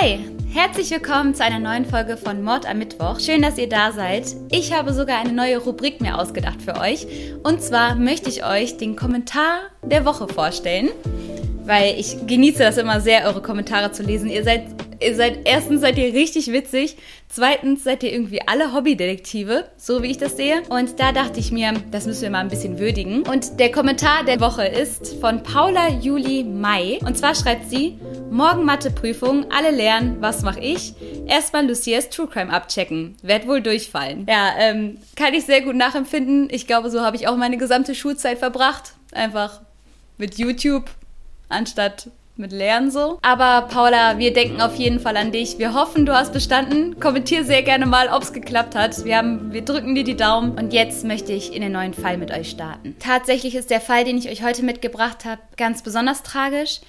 Hi, herzlich willkommen zu einer neuen Folge von Mord am Mittwoch. Schön, dass ihr da seid. Ich habe sogar eine neue Rubrik mir ausgedacht für euch. Und zwar möchte ich euch den Kommentar der Woche vorstellen, weil ich genieße das immer sehr, eure Kommentare zu lesen. Ihr seid ihr seid, erstens seid ihr richtig witzig, zweitens seid ihr irgendwie alle Hobbydetektive, so wie ich das sehe. Und da dachte ich mir, das müssen wir mal ein bisschen würdigen. Und der Kommentar der Woche ist von Paula Juli Mai. Und zwar schreibt sie, morgen Matheprüfung, alle lernen, was mache ich? Erstmal Lucias True Crime abchecken. Werd wohl durchfallen. Ja, ähm, kann ich sehr gut nachempfinden. Ich glaube, so habe ich auch meine gesamte Schulzeit verbracht. Einfach mit YouTube anstatt mit Lernen so. Aber Paula, wir denken auf jeden Fall an dich. Wir hoffen, du hast bestanden. Kommentier sehr gerne mal, ob es geklappt hat. Wir, haben, wir drücken dir die Daumen. Und jetzt möchte ich in den neuen Fall mit euch starten. Tatsächlich ist der Fall, den ich euch heute mitgebracht habe, ganz besonders tragisch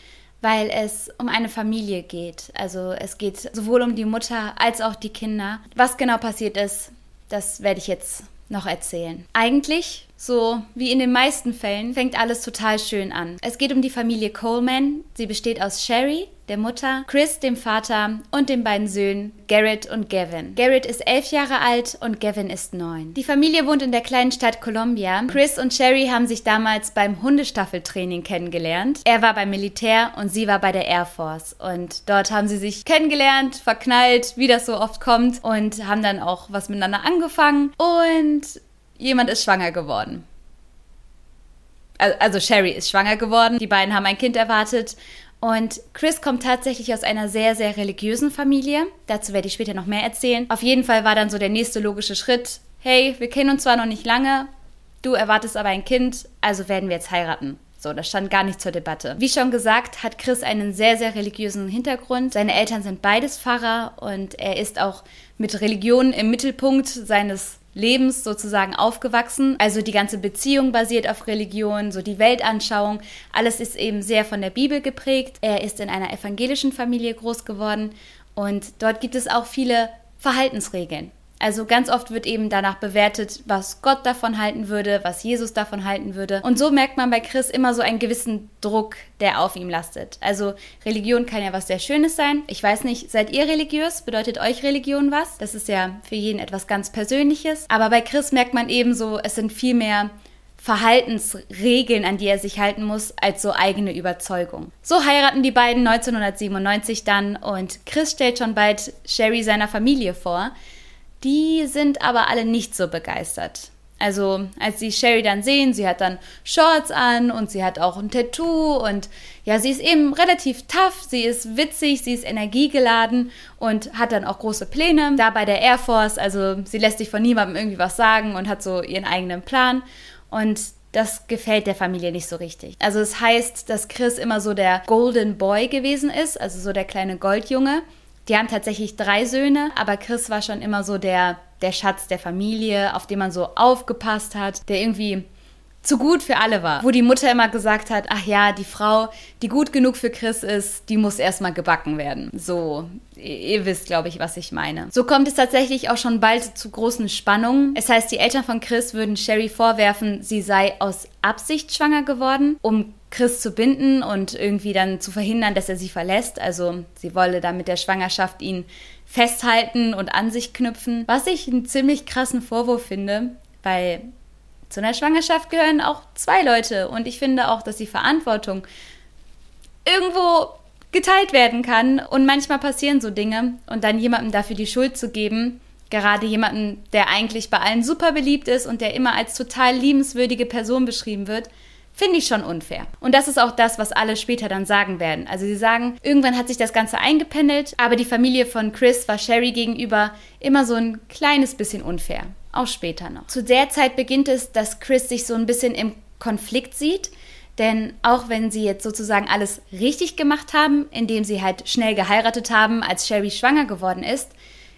weil es um eine Familie geht. Also es geht sowohl um die Mutter als auch die Kinder. Was genau passiert ist, das werde ich jetzt noch erzählen. Eigentlich, so wie in den meisten Fällen, fängt alles total schön an. Es geht um die Familie Coleman. Sie besteht aus Sherry, der Mutter, Chris, dem Vater und den beiden Söhnen Garrett und Gavin. Garrett ist elf Jahre alt und Gavin ist neun. Die Familie wohnt in der kleinen Stadt Columbia. Chris und Sherry haben sich damals beim Hundestaffeltraining kennengelernt. Er war beim Militär und sie war bei der Air Force. Und dort haben sie sich kennengelernt, verknallt, wie das so oft kommt und haben dann auch was miteinander angefangen. Und jemand ist schwanger geworden also Sherry ist schwanger geworden, die beiden haben ein Kind erwartet und Chris kommt tatsächlich aus einer sehr, sehr religiösen Familie. Dazu werde ich später noch mehr erzählen. Auf jeden Fall war dann so der nächste logische Schritt, hey, wir kennen uns zwar noch nicht lange, du erwartest aber ein Kind, also werden wir jetzt heiraten. So, das stand gar nicht zur Debatte. Wie schon gesagt, hat Chris einen sehr, sehr religiösen Hintergrund. Seine Eltern sind beides Pfarrer und er ist auch mit Religion im Mittelpunkt seines Lebens sozusagen aufgewachsen. Also die ganze Beziehung basiert auf Religion, so die Weltanschauung. Alles ist eben sehr von der Bibel geprägt. Er ist in einer evangelischen Familie groß geworden und dort gibt es auch viele Verhaltensregeln. Also ganz oft wird eben danach bewertet, was Gott davon halten würde, was Jesus davon halten würde. Und so merkt man bei Chris immer so einen gewissen Druck, der auf ihm lastet. Also Religion kann ja was sehr Schönes sein. Ich weiß nicht, seid ihr religiös? Bedeutet euch Religion was? Das ist ja für jeden etwas ganz Persönliches. Aber bei Chris merkt man eben so, es sind viel mehr Verhaltensregeln, an die er sich halten muss, als so eigene Überzeugung. So heiraten die beiden 1997 dann und Chris stellt schon bald Sherry seiner Familie vor. Die sind aber alle nicht so begeistert. Also, als sie Sherry dann sehen, sie hat dann Shorts an und sie hat auch ein Tattoo und ja, sie ist eben relativ tough, sie ist witzig, sie ist energiegeladen und hat dann auch große Pläne. Da bei der Air Force, also sie lässt sich von niemandem irgendwie was sagen und hat so ihren eigenen Plan und das gefällt der Familie nicht so richtig. Also es heißt, dass Chris immer so der Golden Boy gewesen ist, also so der kleine Goldjunge. Die haben tatsächlich drei Söhne, aber Chris war schon immer so der, der Schatz der Familie, auf den man so aufgepasst hat, der irgendwie zu gut für alle war. Wo die Mutter immer gesagt hat, ach ja, die Frau, die gut genug für Chris ist, die muss erstmal gebacken werden. So, ihr, wisst, glaube ich, was ich meine. So kommt es tatsächlich auch schon bald zu großen Spannungen. Es heißt, die Eltern von Chris würden Sherry vorwerfen, sie sei aus Absicht schwanger geworden, um Chris zu binden und irgendwie dann zu verhindern, dass er sie verlässt. Also sie wolle dann mit der Schwangerschaft ihn festhalten und an sich knüpfen. Was ich einen ziemlich krassen Vorwurf finde, weil zu einer Schwangerschaft gehören auch zwei Leute und ich finde auch, dass die Verantwortung irgendwo geteilt werden kann und manchmal passieren so Dinge und dann jemandem dafür die Schuld zu geben, gerade jemanden, der eigentlich bei allen super beliebt ist und der immer als total liebenswürdige Person beschrieben wird, Finde ich schon unfair. Und das ist auch das, was alle später dann sagen werden. Also sie sagen, irgendwann hat sich das Ganze eingependelt, aber die Familie von Chris war Sherry gegenüber immer so ein kleines bisschen unfair. Auch später noch. Zu der Zeit beginnt es, dass Chris sich so ein bisschen im Konflikt sieht. Denn auch wenn sie jetzt sozusagen alles richtig gemacht haben, indem sie halt schnell geheiratet haben, als Sherry schwanger geworden ist,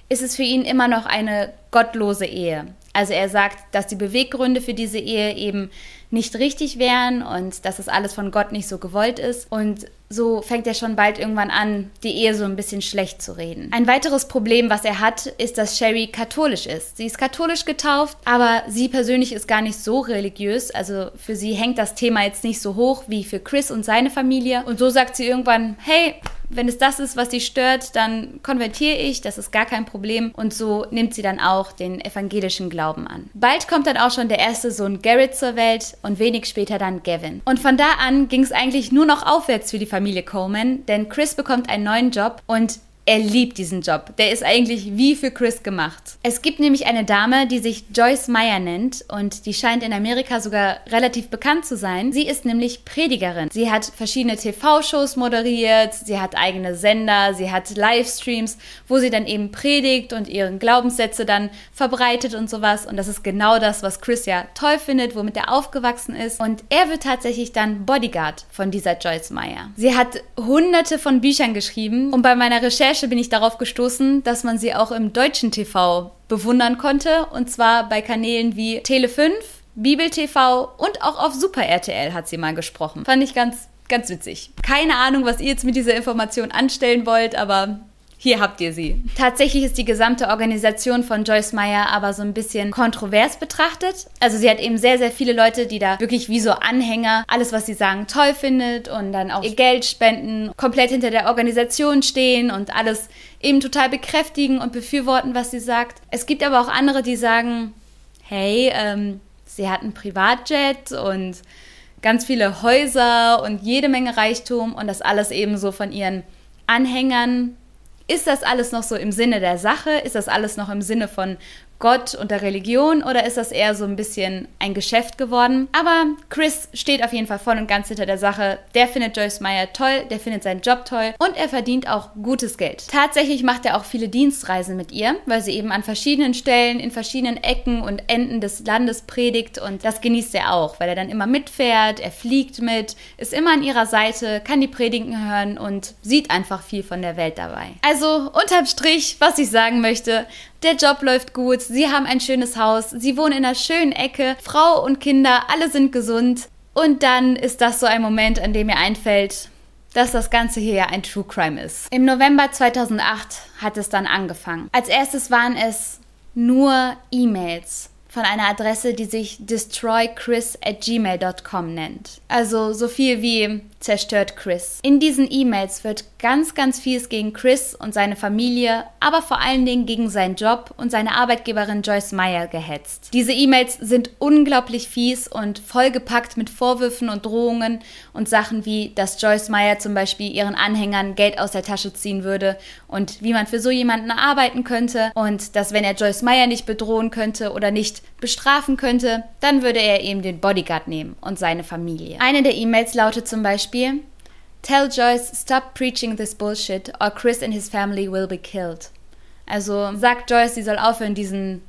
ist es für ihn immer noch eine gottlose Ehe. Also er sagt, dass die Beweggründe für diese Ehe eben nicht richtig wären und dass es alles von Gott nicht so gewollt ist. Und so fängt er schon bald irgendwann an, die Ehe so ein bisschen schlecht zu reden. Ein weiteres Problem, was er hat, ist, dass Sherry katholisch ist. Sie ist katholisch getauft, aber sie persönlich ist gar nicht so religiös. Also für sie hängt das Thema jetzt nicht so hoch wie für Chris und seine Familie. Und so sagt sie irgendwann, hey, wenn es das ist, was sie stört, dann konvertiere ich, das ist gar kein Problem. Und so nimmt sie dann auch den evangelischen Glauben an. Bald kommt dann auch schon der erste Sohn Garrett zur Welt und wenig später dann Gavin. Und von da an ging es eigentlich nur noch aufwärts für die Familie Coleman, denn Chris bekommt einen neuen Job und er liebt diesen Job. Der ist eigentlich wie für Chris gemacht. Es gibt nämlich eine Dame, die sich Joyce Meyer nennt und die scheint in Amerika sogar relativ bekannt zu sein. Sie ist nämlich Predigerin. Sie hat verschiedene TV-Shows moderiert, sie hat eigene Sender, sie hat Livestreams, wo sie dann eben predigt und ihren Glaubenssätze dann verbreitet und sowas. Und das ist genau das, was Chris ja toll findet, womit er aufgewachsen ist. Und er wird tatsächlich dann Bodyguard von dieser Joyce Meyer. Sie hat hunderte von Büchern geschrieben und bei meiner Recherche Recherche bin ich darauf gestoßen, dass man sie auch im deutschen TV bewundern konnte. Und zwar bei Kanälen wie Tele5, Bibel TV und auch auf Super RTL hat sie mal gesprochen. Fand ich ganz, ganz witzig. Keine Ahnung, was ihr jetzt mit dieser Information anstellen wollt, aber hier habt ihr sie. Tatsächlich ist die gesamte Organisation von Joyce Meyer aber so ein bisschen kontrovers betrachtet. Also sie hat eben sehr, sehr viele Leute, die da wirklich wie so Anhänger alles, was sie sagen, toll findet und dann auch ihr Geld spenden, komplett hinter der Organisation stehen und alles eben total bekräftigen und befürworten, was sie sagt. Es gibt aber auch andere, die sagen, hey, ähm, sie hat ein Privatjet und ganz viele Häuser und jede Menge Reichtum und das alles eben so von ihren Anhängern ist das alles noch so im Sinne der Sache? Ist das alles noch im Sinne von Gott und der Religion oder ist das eher so ein bisschen ein Geschäft geworden? Aber Chris steht auf jeden Fall voll und ganz hinter der Sache. Der findet Joyce Meyer toll, der findet seinen Job toll und er verdient auch gutes Geld. Tatsächlich macht er auch viele Dienstreisen mit ihr, weil sie eben an verschiedenen Stellen, in verschiedenen Ecken und Enden des Landes predigt und das genießt er auch, weil er dann immer mitfährt, er fliegt mit, ist immer an ihrer Seite, kann die Predigen hören und sieht einfach viel von der Welt dabei. Also unterm Strich, was ich sagen möchte, der Job läuft gut, sie haben ein schönes Haus, sie wohnen in einer schönen Ecke, Frau und Kinder, alle sind gesund. Und dann ist das so ein Moment, an dem mir einfällt, dass das Ganze hier ja ein True Crime ist. Im November 2008 hat es dann angefangen. Als erstes waren es nur E-Mails von einer Adresse, die sich destroychris at gmail.com nennt. Also so viel wie zerstört Chris. In diesen E-Mails wird ganz, ganz vieles gegen Chris und seine Familie, aber vor allen Dingen gegen seinen Job und seine Arbeitgeberin Joyce Meyer gehetzt. Diese E-Mails sind unglaublich fies und vollgepackt mit Vorwürfen und Drohungen und Sachen wie, dass Joyce Meyer zum Beispiel ihren Anhängern Geld aus der Tasche ziehen würde und wie man für so jemanden arbeiten könnte und dass wenn er Joyce Meyer nicht bedrohen könnte oder nicht bestrafen könnte, dann würde er eben den Bodyguard nehmen und seine Familie. Eine der E-Mails lautet zum Beispiel, Tell Joyce, stop preaching this bullshit or Chris and his family will be killed. Also sagt Joyce, sie soll aufhören, diesen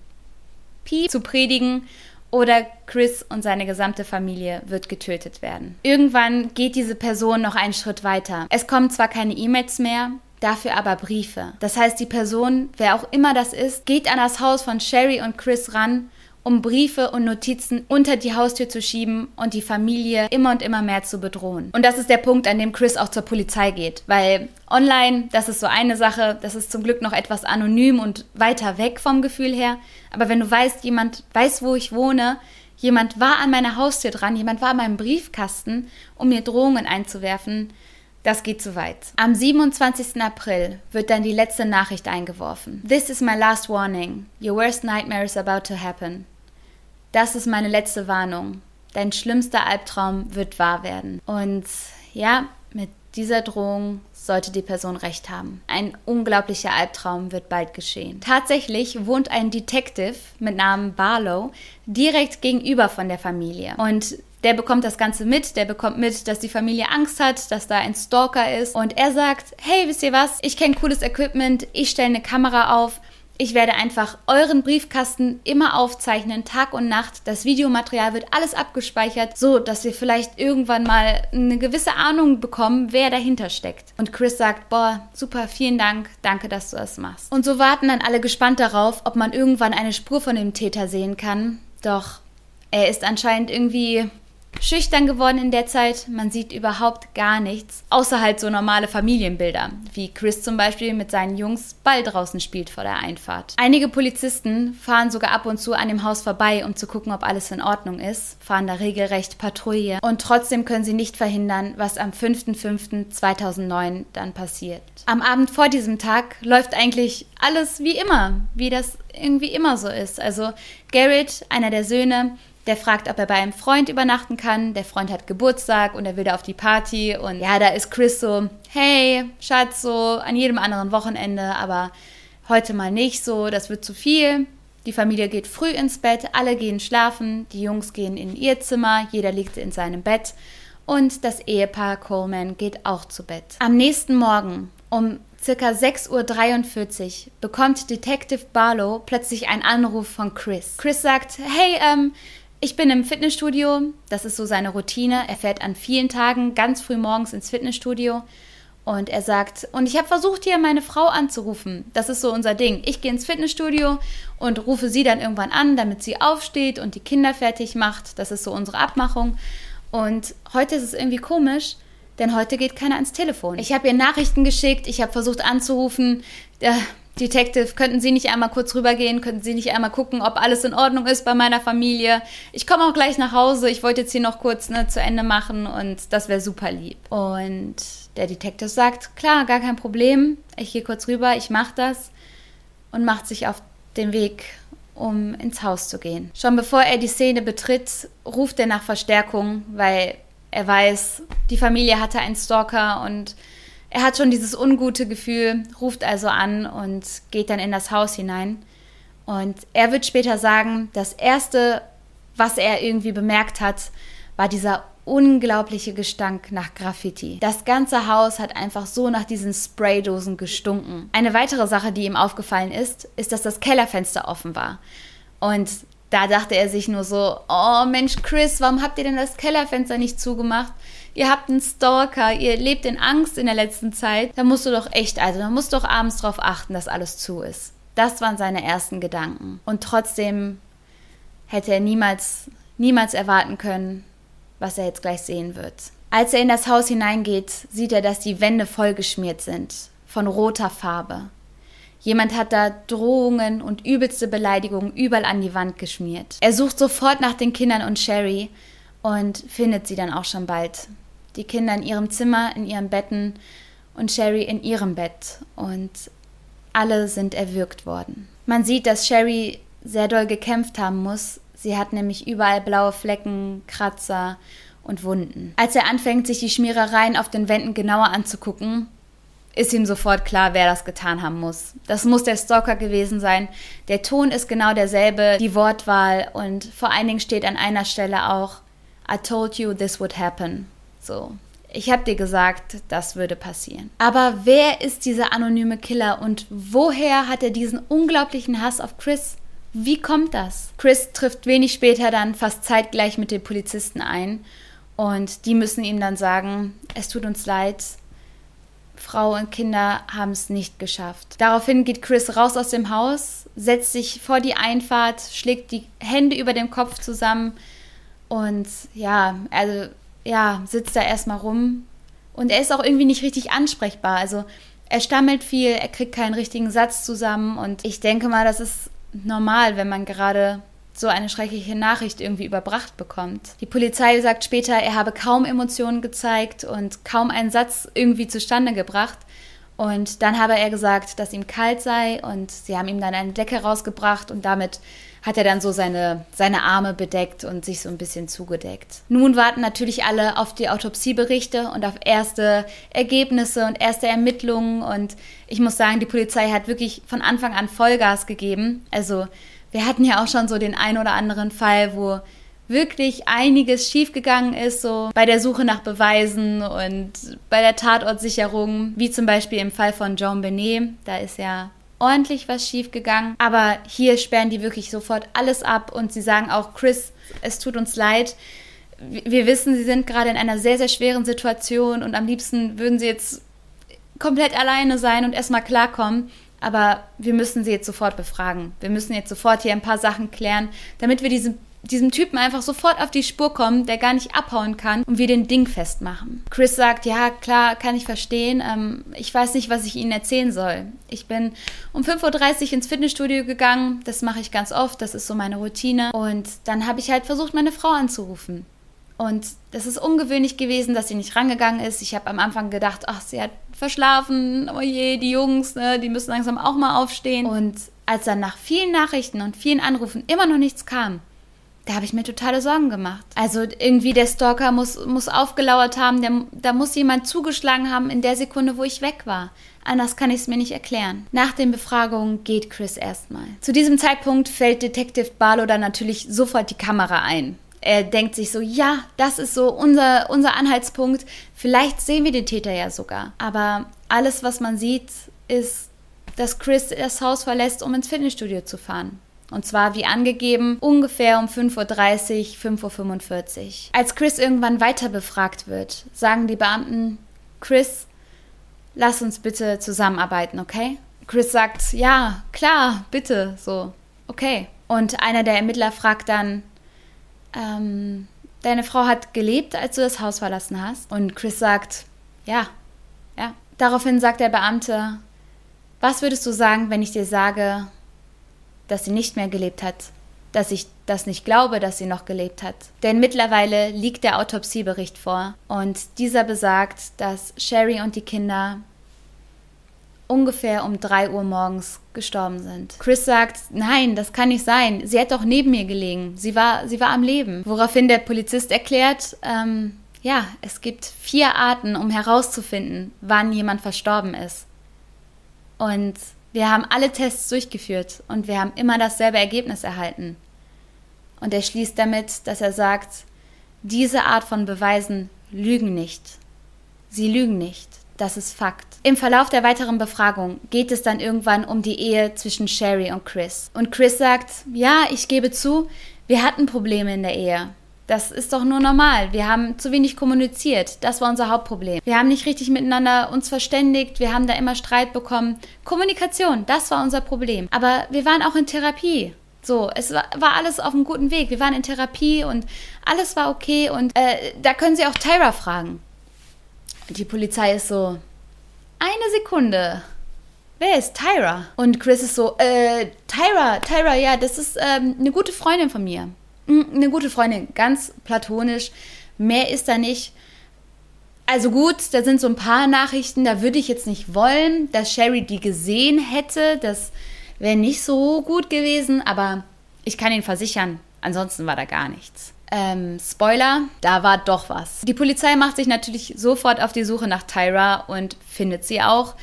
Piep zu predigen oder Chris und seine gesamte Familie wird getötet werden. Irgendwann geht diese Person noch einen Schritt weiter. Es kommen zwar keine E-Mails mehr, dafür aber Briefe. Das heißt, die Person, wer auch immer das ist, geht an das Haus von Sherry und Chris ran um Briefe und Notizen unter die Haustür zu schieben und die Familie immer und immer mehr zu bedrohen. Und das ist der Punkt, an dem Chris auch zur Polizei geht, weil online, das ist so eine Sache, das ist zum Glück noch etwas anonym und weiter weg vom Gefühl her, aber wenn du weißt, jemand weiß, wo ich wohne, jemand war an meiner Haustür dran, jemand war an meinem Briefkasten, um mir Drohungen einzuwerfen, das geht zu weit. Am 27. April wird dann die letzte Nachricht eingeworfen. This is my last warning. Your worst nightmare is about to happen. Das ist meine letzte Warnung. Dein schlimmster Albtraum wird wahr werden. Und ja, mit dieser Drohung sollte die Person recht haben. Ein unglaublicher Albtraum wird bald geschehen. Tatsächlich wohnt ein Detective mit Namen Barlow direkt gegenüber von der Familie. Und der bekommt das Ganze mit, der bekommt mit, dass die Familie Angst hat, dass da ein Stalker ist. Und er sagt, hey, wisst ihr was? Ich kenne cooles Equipment, ich stelle eine Kamera auf ich werde einfach euren Briefkasten immer aufzeichnen, Tag und Nacht. Das Videomaterial wird alles abgespeichert, so dass wir vielleicht irgendwann mal eine gewisse Ahnung bekommen, wer dahinter steckt. Und Chris sagt, boah, super, vielen Dank, danke, dass du das machst. Und so warten dann alle gespannt darauf, ob man irgendwann eine Spur von dem Täter sehen kann. Doch er ist anscheinend irgendwie schüchtern geworden in der Zeit. Man sieht überhaupt gar nichts, außer halt so normale Familienbilder, wie Chris zum Beispiel mit seinen Jungs Ball draußen spielt vor der Einfahrt. Einige Polizisten fahren sogar ab und zu an dem Haus vorbei, um zu gucken, ob alles in Ordnung ist, fahren da regelrecht Patrouille und trotzdem können sie nicht verhindern, was am 5.5.2009 dann passiert. Am Abend vor diesem Tag läuft eigentlich alles wie immer, wie das irgendwie immer so ist. Also Garrett, einer der Söhne, der fragt, ob er bei einem Freund übernachten kann. Der Freund hat Geburtstag und er will da auf die Party. Und ja, da ist Chris so, hey, Schatz, so an jedem anderen Wochenende, aber heute mal nicht so, das wird zu viel. Die Familie geht früh ins Bett, alle gehen schlafen, die Jungs gehen in ihr Zimmer, jeder liegt in seinem Bett und das Ehepaar Coleman geht auch zu Bett. Am nächsten Morgen um circa 6.43 Uhr bekommt Detective Barlow plötzlich einen Anruf von Chris. Chris sagt, hey, ähm, ich bin im Fitnessstudio, das ist so seine Routine. Er fährt an vielen Tagen ganz früh morgens ins Fitnessstudio und er sagt, und ich habe versucht hier meine Frau anzurufen. Das ist so unser Ding. Ich gehe ins Fitnessstudio und rufe sie dann irgendwann an, damit sie aufsteht und die Kinder fertig macht. Das ist so unsere Abmachung. Und heute ist es irgendwie komisch, denn heute geht keiner ans Telefon. Ich habe ihr Nachrichten geschickt, ich habe versucht anzurufen. Detective, könnten Sie nicht einmal kurz rübergehen? Könnten Sie nicht einmal gucken, ob alles in Ordnung ist bei meiner Familie? Ich komme auch gleich nach Hause. Ich wollte jetzt hier noch kurz ne, zu Ende machen und das wäre super lieb. Und der Detective sagt, klar, gar kein Problem. Ich gehe kurz rüber, ich mache das und macht sich auf den Weg, um ins Haus zu gehen. Schon bevor er die Szene betritt, ruft er nach Verstärkung, weil er weiß, die Familie hatte einen Stalker und er hat schon dieses ungute Gefühl, ruft also an und geht dann in das Haus hinein. Und er wird später sagen, das Erste, was er irgendwie bemerkt hat, war dieser unglaubliche Gestank nach Graffiti. Das ganze Haus hat einfach so nach diesen Spraydosen gestunken. Eine weitere Sache, die ihm aufgefallen ist, ist, dass das Kellerfenster offen war. Und da dachte er sich nur so, oh Mensch, Chris, warum habt ihr denn das Kellerfenster nicht zugemacht? Ihr habt einen Stalker, ihr lebt in Angst in der letzten Zeit, da musst du doch echt, also da musst du doch abends darauf achten, dass alles zu ist. Das waren seine ersten Gedanken. Und trotzdem hätte er niemals, niemals erwarten können, was er jetzt gleich sehen wird. Als er in das Haus hineingeht, sieht er, dass die Wände vollgeschmiert sind von roter Farbe. Jemand hat da Drohungen und übelste Beleidigungen überall an die Wand geschmiert. Er sucht sofort nach den Kindern und Sherry und findet sie dann auch schon bald die Kinder in ihrem Zimmer, in ihren Betten und Sherry in ihrem Bett. Und alle sind erwürgt worden. Man sieht, dass Sherry sehr doll gekämpft haben muss. Sie hat nämlich überall blaue Flecken, Kratzer und Wunden. Als er anfängt, sich die Schmierereien auf den Wänden genauer anzugucken, ist ihm sofort klar, wer das getan haben muss. Das muss der Stalker gewesen sein. Der Ton ist genau derselbe, die Wortwahl und vor allen Dingen steht an einer Stelle auch I told you this would happen. So, ich habe dir gesagt, das würde passieren. Aber wer ist dieser anonyme Killer und woher hat er diesen unglaublichen Hass auf Chris? Wie kommt das? Chris trifft wenig später dann fast zeitgleich mit den Polizisten ein und die müssen ihm dann sagen, es tut uns leid, Frau und Kinder haben es nicht geschafft. Daraufhin geht Chris raus aus dem Haus, setzt sich vor die Einfahrt, schlägt die Hände über dem Kopf zusammen und ja, also ja, sitzt da erstmal rum. Und er ist auch irgendwie nicht richtig ansprechbar. Also er stammelt viel, er kriegt keinen richtigen Satz zusammen. Und ich denke mal, das ist normal, wenn man gerade so eine schreckliche Nachricht irgendwie überbracht bekommt. Die Polizei sagt später, er habe kaum Emotionen gezeigt und kaum einen Satz irgendwie zustande gebracht. Und dann habe er gesagt, dass ihm kalt sei und sie haben ihm dann eine Decke rausgebracht und damit hat er dann so seine, seine Arme bedeckt und sich so ein bisschen zugedeckt. Nun warten natürlich alle auf die Autopsieberichte und auf erste Ergebnisse und erste Ermittlungen. Und ich muss sagen, die Polizei hat wirklich von Anfang an Vollgas gegeben. Also wir hatten ja auch schon so den ein oder anderen Fall, wo wirklich einiges schiefgegangen ist, so bei der Suche nach Beweisen und bei der Tatortsicherung, wie zum Beispiel im Fall von John Benet. Da ist ja ordentlich was schiefgegangen. Aber hier sperren die wirklich sofort alles ab und sie sagen auch, Chris, es tut uns leid. Wir wissen, sie sind gerade in einer sehr, sehr schweren Situation und am liebsten würden sie jetzt komplett alleine sein und erstmal klarkommen. Aber wir müssen sie jetzt sofort befragen. Wir müssen jetzt sofort hier ein paar Sachen klären, damit wir diese diesem Typen einfach sofort auf die Spur kommen, der gar nicht abhauen kann und wir den Ding festmachen. Chris sagt, ja, klar, kann ich verstehen. Ähm, ich weiß nicht, was ich Ihnen erzählen soll. Ich bin um 5.30 Uhr ins Fitnessstudio gegangen. Das mache ich ganz oft. Das ist so meine Routine. Und dann habe ich halt versucht, meine Frau anzurufen. Und das ist ungewöhnlich gewesen, dass sie nicht rangegangen ist. Ich habe am Anfang gedacht, ach, sie hat verschlafen. Oh je, die Jungs, ne, die müssen langsam auch mal aufstehen. Und als dann nach vielen Nachrichten und vielen Anrufen immer noch nichts kam, da habe ich mir totale Sorgen gemacht. Also irgendwie der Stalker muss, muss aufgelauert haben, der, da muss jemand zugeschlagen haben in der Sekunde, wo ich weg war. Anders kann ich es mir nicht erklären. Nach den Befragungen geht Chris erstmal. Zu diesem Zeitpunkt fällt Detective Barlow dann natürlich sofort die Kamera ein. Er denkt sich so, ja, das ist so unser, unser Anhaltspunkt. Vielleicht sehen wir den Täter ja sogar. Aber alles, was man sieht, ist, dass Chris das Haus verlässt, um ins Fitnessstudio zu fahren. Und zwar, wie angegeben, ungefähr um 5.30 Uhr, 5.45 Uhr. Als Chris irgendwann weiter befragt wird, sagen die Beamten, Chris, lass uns bitte zusammenarbeiten, okay? Chris sagt, ja, klar, bitte, so, okay. Und einer der Ermittler fragt dann, ähm, deine Frau hat gelebt, als du das Haus verlassen hast? Und Chris sagt, ja, ja. Daraufhin sagt der Beamte, was würdest du sagen, wenn ich dir sage, dass sie nicht mehr gelebt hat, dass ich das nicht glaube, dass sie noch gelebt hat. Denn mittlerweile liegt der Autopsiebericht vor und dieser besagt, dass Sherry und die Kinder ungefähr um 3 Uhr morgens gestorben sind. Chris sagt, nein, das kann nicht sein. Sie hat doch neben mir gelegen. Sie war, sie war am Leben. Woraufhin der Polizist erklärt, ähm, ja, es gibt vier Arten, um herauszufinden, wann jemand verstorben ist. Und wir haben alle Tests durchgeführt und wir haben immer dasselbe Ergebnis erhalten. Und er schließt damit, dass er sagt, diese Art von Beweisen lügen nicht. Sie lügen nicht. Das ist Fakt. Im Verlauf der weiteren Befragung geht es dann irgendwann um die Ehe zwischen Sherry und Chris. Und Chris sagt, ja, ich gebe zu, wir hatten Probleme in der Ehe. Das ist doch nur normal. Wir haben zu wenig kommuniziert. Das war unser Hauptproblem. Wir haben nicht richtig miteinander uns verständigt. Wir haben da immer Streit bekommen. Kommunikation, das war unser Problem. Aber wir waren auch in Therapie. So, es war, alles auf einem guten Weg. Wir waren in Therapie und alles war okay. Und äh, da können Sie auch Tyra fragen. Die Polizei ist so, eine Sekunde. Wer ist Tyra? Und Chris ist so, äh, Tyra, Tyra, ja, das ist ähm, eine gute Freundin von mir. Hm, eine gute Freundin, ganz platonisch. Mehr ist da nicht. Also gut, da sind so ein paar Nachrichten, da würde ich jetzt nicht wollen, dass Sherry die gesehen hätte. Das wäre nicht so gut gewesen, aber ich kann Ihnen versichern, ansonsten war da gar nichts. Ähm, Spoiler, da war doch was. Die Polizei macht sich natürlich sofort auf die Suche nach Tyra und findet sie auch.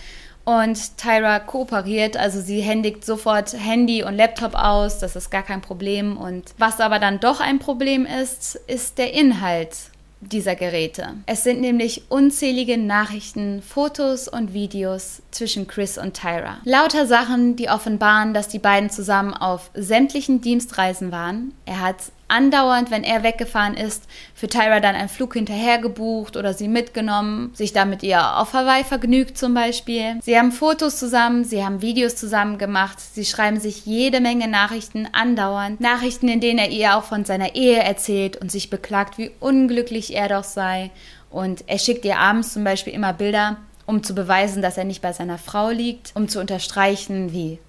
Und Tyra kooperiert, also sie händigt sofort Handy und Laptop aus, das ist gar kein Problem. Und was aber dann doch ein Problem ist, ist der Inhalt dieser Geräte. Es sind nämlich unzählige Nachrichten, Fotos und Videos zwischen Chris und Tyra. Lauter Sachen, die offenbaren, dass die beiden zusammen auf sämtlichen Dienstreisen waren. Er hat andauernd, wenn er weggefahren ist, für Tyra dann einen Flug hinterher gebucht oder sie mitgenommen, sich da mit ihr auf Hawaii vergnügt zum Beispiel. Sie haben Fotos zusammen, sie haben Videos zusammen gemacht, sie schreiben sich jede Menge Nachrichten andauernd. Nachrichten, in denen er ihr auch von seiner Ehe erzählt und sich beklagt, wie unglücklich er doch sei. Und er schickt ihr abends zum Beispiel immer Bilder, um zu beweisen, dass er nicht bei seiner Frau liegt, um zu unterstreichen, wie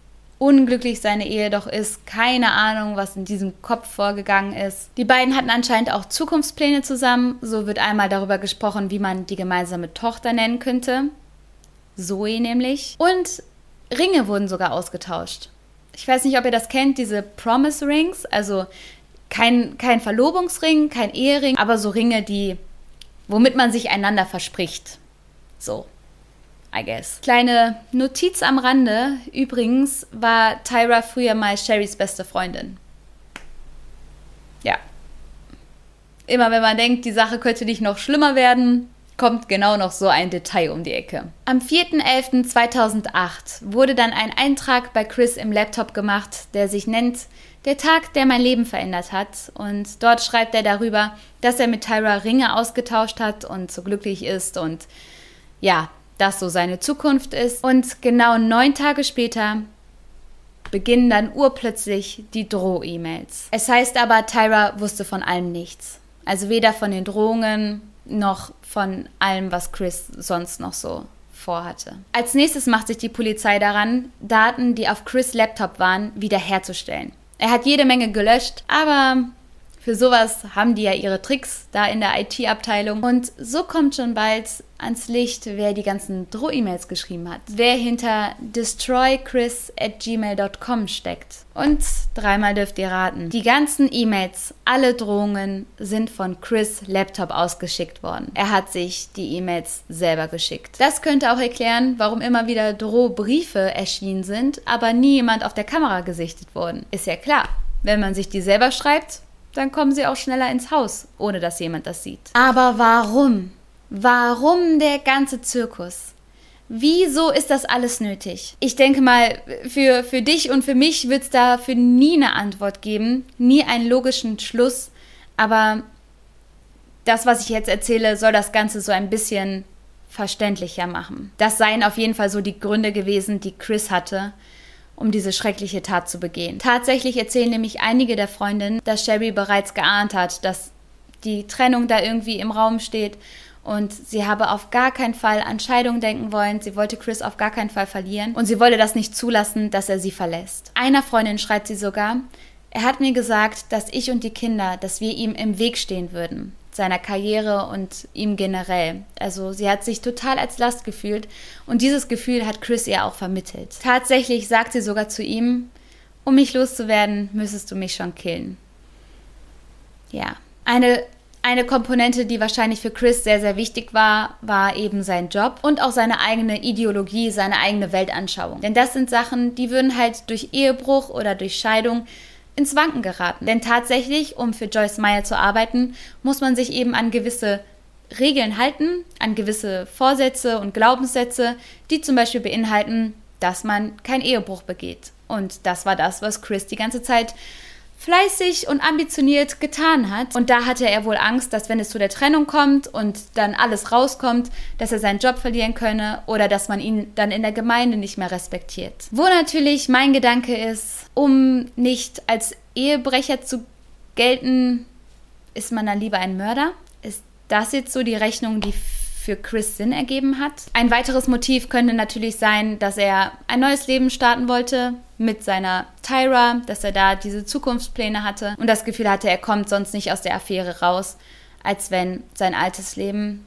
unglücklich seine Ehe doch ist. Keine Ahnung, was in diesem Kopf vorgegangen ist. Die beiden hatten anscheinend auch Zukunftspläne zusammen. So wird einmal darüber gesprochen, wie man die gemeinsame Tochter nennen könnte. Zoe nämlich. Und Ringe wurden sogar ausgetauscht. Ich weiß nicht, ob ihr das kennt, diese Promise Rings. Also kein, kein Verlobungsring, kein Ehering, aber so Ringe, die, womit man sich einander verspricht. So. I guess. Kleine Notiz am Rande. Übrigens war Tyra früher mal Sherrys beste Freundin. Ja. Immer wenn man denkt, die Sache könnte nicht noch schlimmer werden, kommt genau noch so ein Detail um die Ecke. Am 4.11.2008 wurde dann ein Eintrag bei Chris im Laptop gemacht, der sich nennt Der Tag, der mein Leben verändert hat. Und dort schreibt er darüber, dass er mit Tyra Ringe ausgetauscht hat und so glücklich ist und ja, das so seine Zukunft ist. Und genau neun Tage später beginnen dann urplötzlich die Droh-E-Mails. Es heißt aber, Tyra wusste von allem nichts. Also weder von den Drohungen noch von allem, was Chris sonst noch so vorhatte. Als nächstes macht sich die Polizei daran, Daten, die auf Chris Laptop waren, wiederherzustellen. Er hat jede Menge gelöscht, aber für sowas haben die ja ihre Tricks da in der IT-Abteilung. Und so kommt schon bald ans Licht, wer die ganzen Droh-E-Mails geschrieben hat. Wer hinter destroychris at gmail.com steckt. Und dreimal dürft ihr raten. Die ganzen E-Mails, alle Drohungen sind von Chris Laptop ausgeschickt worden. Er hat sich die E-Mails selber geschickt. Das könnte auch erklären, warum immer wieder Drohbriefe erschienen sind, aber nie jemand auf der Kamera gesichtet wurden. Ist ja klar. Wenn man sich die selber schreibt, dann kommen sie auch schneller ins Haus, ohne dass jemand das sieht. Aber warum? Warum der ganze Zirkus? Wieso ist das alles nötig? Ich denke mal, für, für dich und für mich wird es dafür nie eine Antwort geben, nie einen logischen Schluss. Aber das, was ich jetzt erzähle, soll das Ganze so ein bisschen verständlicher machen. Das seien auf jeden Fall so die Gründe gewesen, die Chris hatte, um diese schreckliche Tat zu begehen. Tatsächlich erzählen nämlich einige der Freundinnen, dass Sherry bereits geahnt hat, dass die Trennung da irgendwie im Raum steht und sie habe auf gar keinen Fall an Scheidung denken wollen. Sie wollte Chris auf gar keinen Fall verlieren und sie wolle das nicht zulassen, dass er sie verlässt. Einer Freundin schreibt sie sogar, er hat mir gesagt, dass ich und die Kinder, dass wir ihm im Weg stehen würden seiner Karriere und ihm generell. Also sie hat sich total als Last gefühlt und dieses Gefühl hat Chris ihr auch vermittelt. Tatsächlich sagt sie sogar zu ihm, um mich loszuwerden, müsstest du mich schon killen. Ja, eine eine Komponente, die wahrscheinlich für Chris sehr, sehr wichtig war, war eben sein Job und auch seine eigene Ideologie, seine eigene Weltanschauung. Denn das sind Sachen, die würden halt durch Ehebruch oder durch Scheidung ins Wanken geraten. Denn tatsächlich, um für Joyce Meyer zu arbeiten, muss man sich eben an gewisse Regeln halten, an gewisse Vorsätze und Glaubenssätze, die zum Beispiel beinhalten, dass man keinen Ehebruch begeht. Und das war das, was Chris die ganze Zeit fleißig und ambitioniert getan hat. Und da hatte er wohl Angst, dass wenn es zu der Trennung kommt und dann alles rauskommt, dass er seinen Job verlieren könne oder dass man ihn dann in der Gemeinde nicht mehr respektiert. Wo natürlich mein Gedanke ist, um nicht als Ehebrecher zu gelten, ist man dann lieber ein Mörder? Ist das jetzt so die Rechnung, die für Chris Sinn ergeben hat. Ein weiteres Motiv könnte natürlich sein, dass er ein neues Leben starten wollte mit seiner Tyra, dass er da diese Zukunftspläne hatte und das Gefühl hatte, er kommt sonst nicht aus der Affäre raus, als wenn sein altes Leben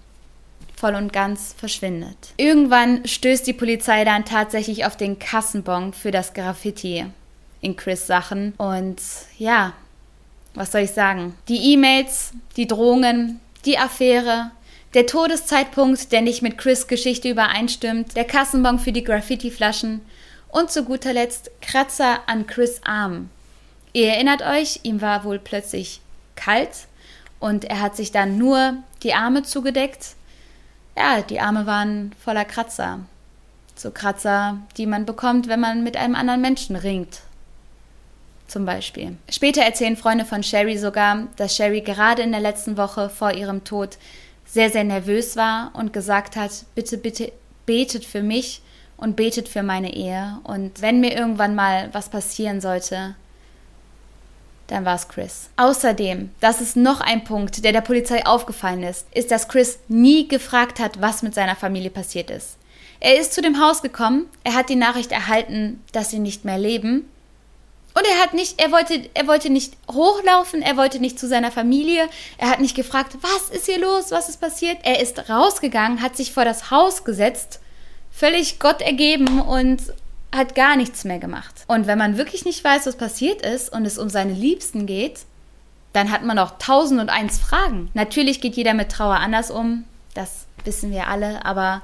voll und ganz verschwindet. Irgendwann stößt die Polizei dann tatsächlich auf den Kassenbon für das Graffiti in Chris Sachen und ja, was soll ich sagen? Die E-Mails, die Drohungen, die Affäre, der Todeszeitpunkt, der nicht mit Chris Geschichte übereinstimmt, der Kassenbon für die Graffiti-Flaschen und zu guter Letzt Kratzer an Chris Arm. Ihr erinnert euch, ihm war wohl plötzlich kalt und er hat sich dann nur die Arme zugedeckt. Ja, die Arme waren voller Kratzer. So Kratzer, die man bekommt, wenn man mit einem anderen Menschen ringt. Zum Beispiel. Später erzählen Freunde von Sherry sogar, dass Sherry gerade in der letzten Woche vor ihrem Tod sehr, sehr nervös war und gesagt hat, bitte, bitte betet für mich und betet für meine Ehe. Und wenn mir irgendwann mal was passieren sollte, dann war es Chris. Außerdem, das ist noch ein Punkt, der der Polizei aufgefallen ist, ist, dass Chris nie gefragt hat, was mit seiner Familie passiert ist. Er ist zu dem Haus gekommen, er hat die Nachricht erhalten, dass sie nicht mehr leben und er hat nicht, er wollte, er wollte nicht hochlaufen, er wollte nicht zu seiner Familie, er hat nicht gefragt, was ist hier los, was ist passiert. Er ist rausgegangen, hat sich vor das Haus gesetzt, völlig Gott ergeben und hat gar nichts mehr gemacht. Und wenn man wirklich nicht weiß, was passiert ist und es um seine Liebsten geht, dann hat man auch tausend und eins Fragen. Natürlich geht jeder mit Trauer anders um, das wissen wir alle, aber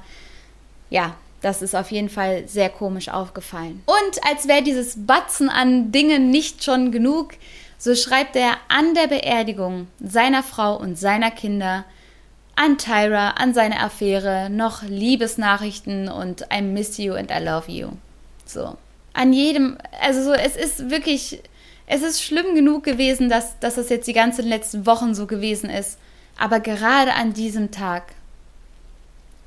ja, das ist auf jeden Fall sehr komisch aufgefallen. Und als wäre dieses Batzen an Dingen nicht schon genug, so schreibt er an der Beerdigung seiner Frau und seiner Kinder an Tyra, an seine Affäre noch Liebesnachrichten und I miss you and I love you. So. An jedem, also so, es ist wirklich, es ist schlimm genug gewesen, dass, dass das jetzt die ganzen letzten Wochen so gewesen ist. Aber gerade an diesem Tag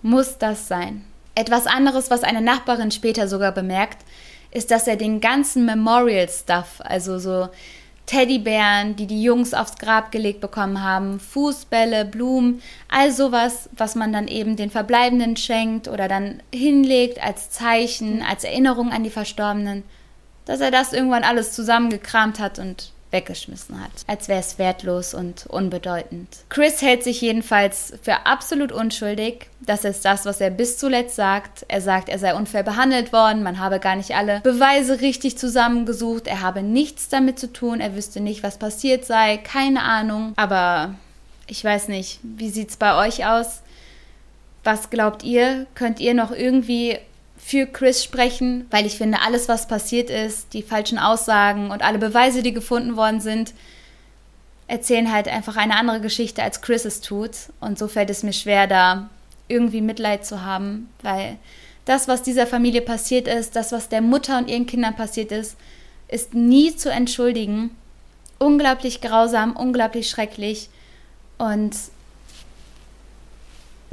muss das sein. Etwas anderes, was eine Nachbarin später sogar bemerkt, ist, dass er den ganzen Memorial-Stuff, also so Teddybären, die die Jungs aufs Grab gelegt bekommen haben, Fußbälle, Blumen, all sowas, was man dann eben den Verbleibenden schenkt oder dann hinlegt als Zeichen, als Erinnerung an die Verstorbenen, dass er das irgendwann alles zusammengekramt hat und weggeschmissen hat, als wäre es wertlos und unbedeutend. Chris hält sich jedenfalls für absolut unschuldig. Das ist das, was er bis zuletzt sagt. Er sagt, er sei unfair behandelt worden, man habe gar nicht alle Beweise richtig zusammengesucht, er habe nichts damit zu tun, er wüsste nicht, was passiert sei, keine Ahnung. Aber ich weiß nicht, wie sieht es bei euch aus? Was glaubt ihr? Könnt ihr noch irgendwie für Chris sprechen, weil ich finde, alles, was passiert ist, die falschen Aussagen und alle Beweise, die gefunden worden sind, erzählen halt einfach eine andere Geschichte, als Chris es tut. Und so fällt es mir schwer, da irgendwie Mitleid zu haben, weil das, was dieser Familie passiert ist, das, was der Mutter und ihren Kindern passiert ist, ist nie zu entschuldigen. Unglaublich grausam, unglaublich schrecklich. Und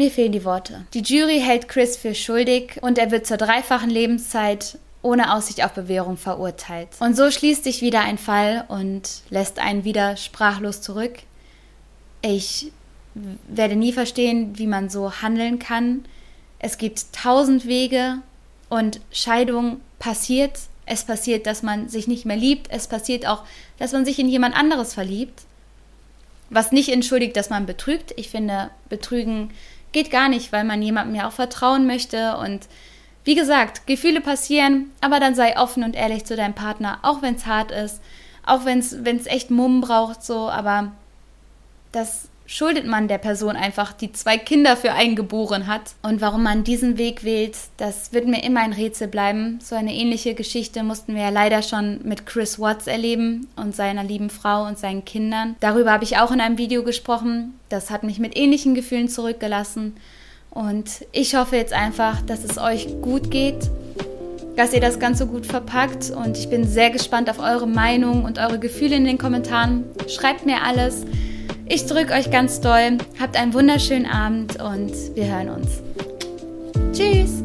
mir fehlen die Worte. Die Jury hält Chris für schuldig und er wird zur dreifachen Lebenszeit ohne Aussicht auf Bewährung verurteilt. Und so schließt sich wieder ein Fall und lässt einen wieder sprachlos zurück. Ich werde nie verstehen, wie man so handeln kann. Es gibt tausend Wege und Scheidung passiert. Es passiert, dass man sich nicht mehr liebt. Es passiert auch, dass man sich in jemand anderes verliebt. Was nicht entschuldigt, dass man betrügt. Ich finde, Betrügen geht gar nicht, weil man jemandem ja auch vertrauen möchte. Und wie gesagt, Gefühle passieren, aber dann sei offen und ehrlich zu deinem Partner, auch wenn es hart ist, auch wenn es echt Mumm braucht, so, aber das schuldet man der Person einfach, die zwei Kinder für einen geboren hat. Und warum man diesen Weg wählt, das wird mir immer ein Rätsel bleiben. So eine ähnliche Geschichte mussten wir ja leider schon mit Chris Watts erleben und seiner lieben Frau und seinen Kindern. Darüber habe ich auch in einem Video gesprochen. Das hat mich mit ähnlichen Gefühlen zurückgelassen. Und ich hoffe jetzt einfach, dass es euch gut geht, dass ihr das Ganze gut verpackt. Und ich bin sehr gespannt auf eure Meinung und eure Gefühle in den Kommentaren. Schreibt mir alles. Ich drücke euch ganz doll. Habt einen wunderschönen Abend und wir hören uns. Tschüss!